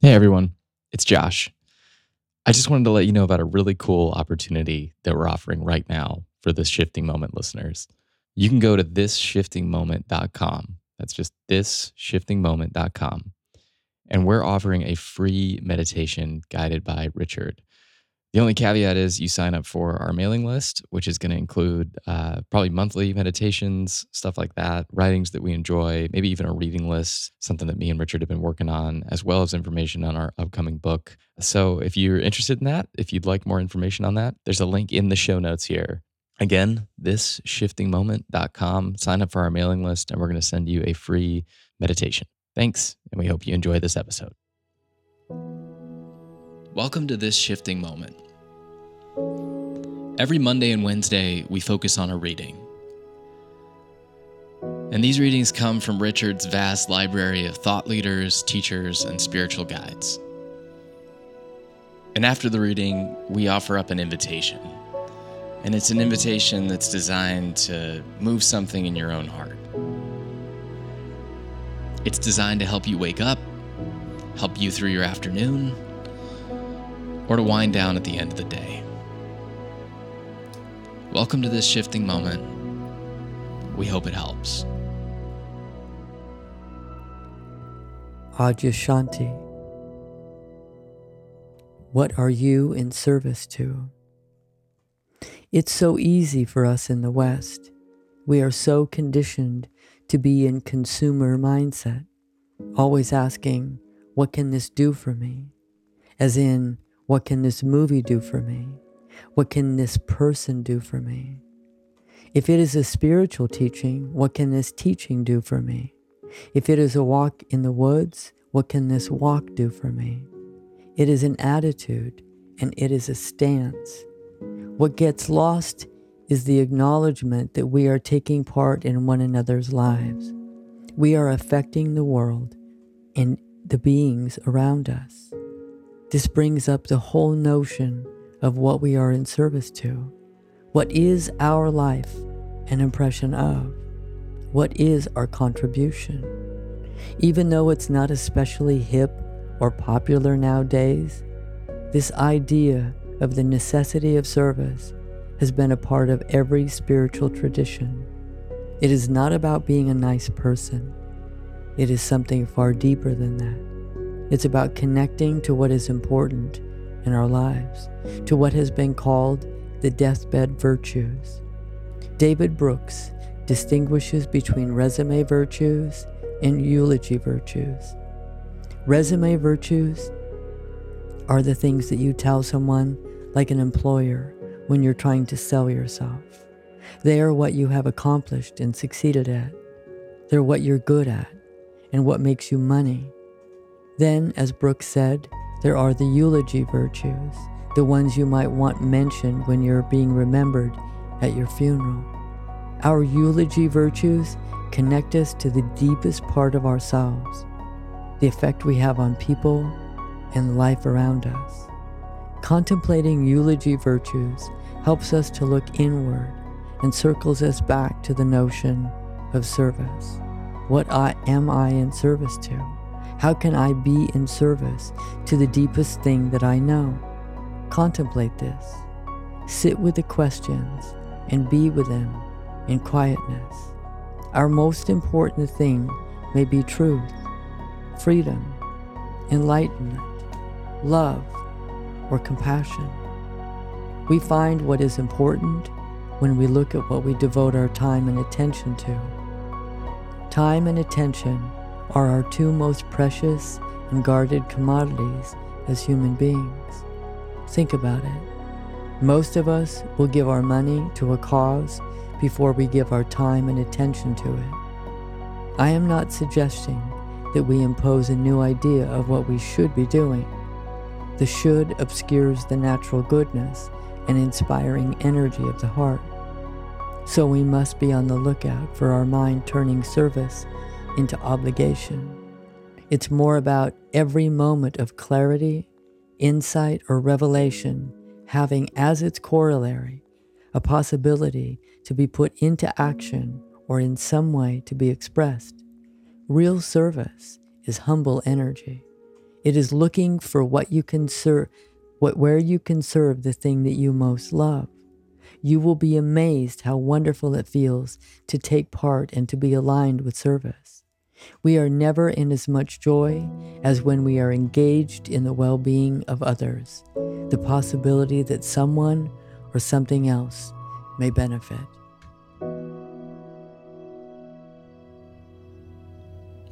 Hey everyone, it's Josh. I just wanted to let you know about a really cool opportunity that we're offering right now for this shifting moment listeners. You can go to thisshiftingmoment.com. That's just thisshiftingmoment.com. And we're offering a free meditation guided by Richard. The only caveat is you sign up for our mailing list, which is going to include uh, probably monthly meditations, stuff like that, writings that we enjoy, maybe even a reading list, something that me and Richard have been working on, as well as information on our upcoming book. So if you're interested in that, if you'd like more information on that, there's a link in the show notes here. Again, this shiftingmoment.com. Sign up for our mailing list, and we're going to send you a free meditation. Thanks, and we hope you enjoy this episode. Welcome to This Shifting Moment. Every Monday and Wednesday, we focus on a reading. And these readings come from Richard's vast library of thought leaders, teachers, and spiritual guides. And after the reading, we offer up an invitation. And it's an invitation that's designed to move something in your own heart. It's designed to help you wake up, help you through your afternoon, or to wind down at the end of the day. Welcome to this shifting moment. We hope it helps. Adyashanti. What are you in service to? It's so easy for us in the West. We are so conditioned to be in consumer mindset, always asking, What can this do for me? As in, what can this movie do for me? What can this person do for me? If it is a spiritual teaching, what can this teaching do for me? If it is a walk in the woods, what can this walk do for me? It is an attitude and it is a stance. What gets lost is the acknowledgement that we are taking part in one another's lives. We are affecting the world and the beings around us. This brings up the whole notion of what we are in service to. What is our life an impression of? What is our contribution? Even though it's not especially hip or popular nowadays, this idea of the necessity of service has been a part of every spiritual tradition. It is not about being a nice person. It is something far deeper than that. It's about connecting to what is important in our lives, to what has been called the deathbed virtues. David Brooks distinguishes between resume virtues and eulogy virtues. Resume virtues are the things that you tell someone, like an employer, when you're trying to sell yourself. They are what you have accomplished and succeeded at. They're what you're good at and what makes you money then, as Brooks said, there are the eulogy virtues, the ones you might want mentioned when you're being remembered at your funeral. Our eulogy virtues connect us to the deepest part of ourselves, the effect we have on people and life around us. Contemplating eulogy virtues helps us to look inward and circles us back to the notion of service. What I, am I in service to? How can I be in service to the deepest thing that I know? Contemplate this. Sit with the questions and be with them in quietness. Our most important thing may be truth, freedom, enlightenment, love, or compassion. We find what is important when we look at what we devote our time and attention to. Time and attention are our two most precious and guarded commodities as human beings. Think about it. Most of us will give our money to a cause before we give our time and attention to it. I am not suggesting that we impose a new idea of what we should be doing. The should obscures the natural goodness and inspiring energy of the heart. So we must be on the lookout for our mind turning service into obligation. It's more about every moment of clarity, insight, or revelation having as its corollary a possibility to be put into action or in some way to be expressed. Real service is humble energy. It is looking for what you can serve, what, where you can serve the thing that you most love. You will be amazed how wonderful it feels to take part and to be aligned with service. We are never in as much joy as when we are engaged in the well being of others, the possibility that someone or something else may benefit.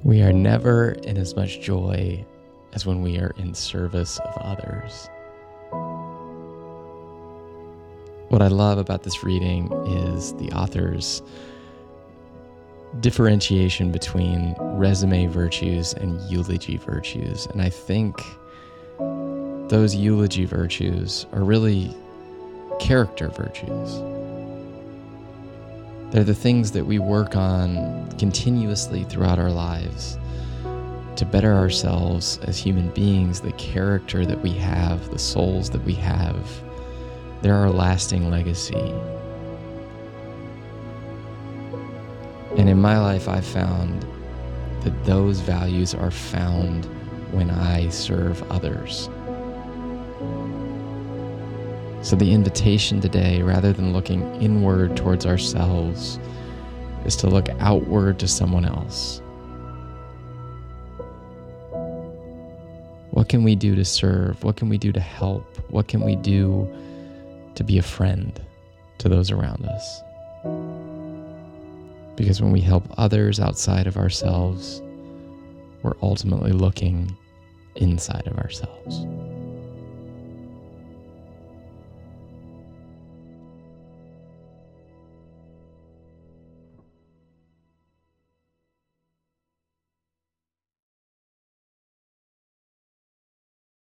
We are never in as much joy as when we are in service of others. What I love about this reading is the author's differentiation between resume virtues and eulogy virtues. And I think those eulogy virtues are really character virtues. They're the things that we work on continuously throughout our lives to better ourselves as human beings, the character that we have, the souls that we have. They're our lasting legacy. And in my life, I've found that those values are found when I serve others. So, the invitation today, rather than looking inward towards ourselves, is to look outward to someone else. What can we do to serve? What can we do to help? What can we do to be a friend to those around us? Because when we help others outside of ourselves, we're ultimately looking inside of ourselves.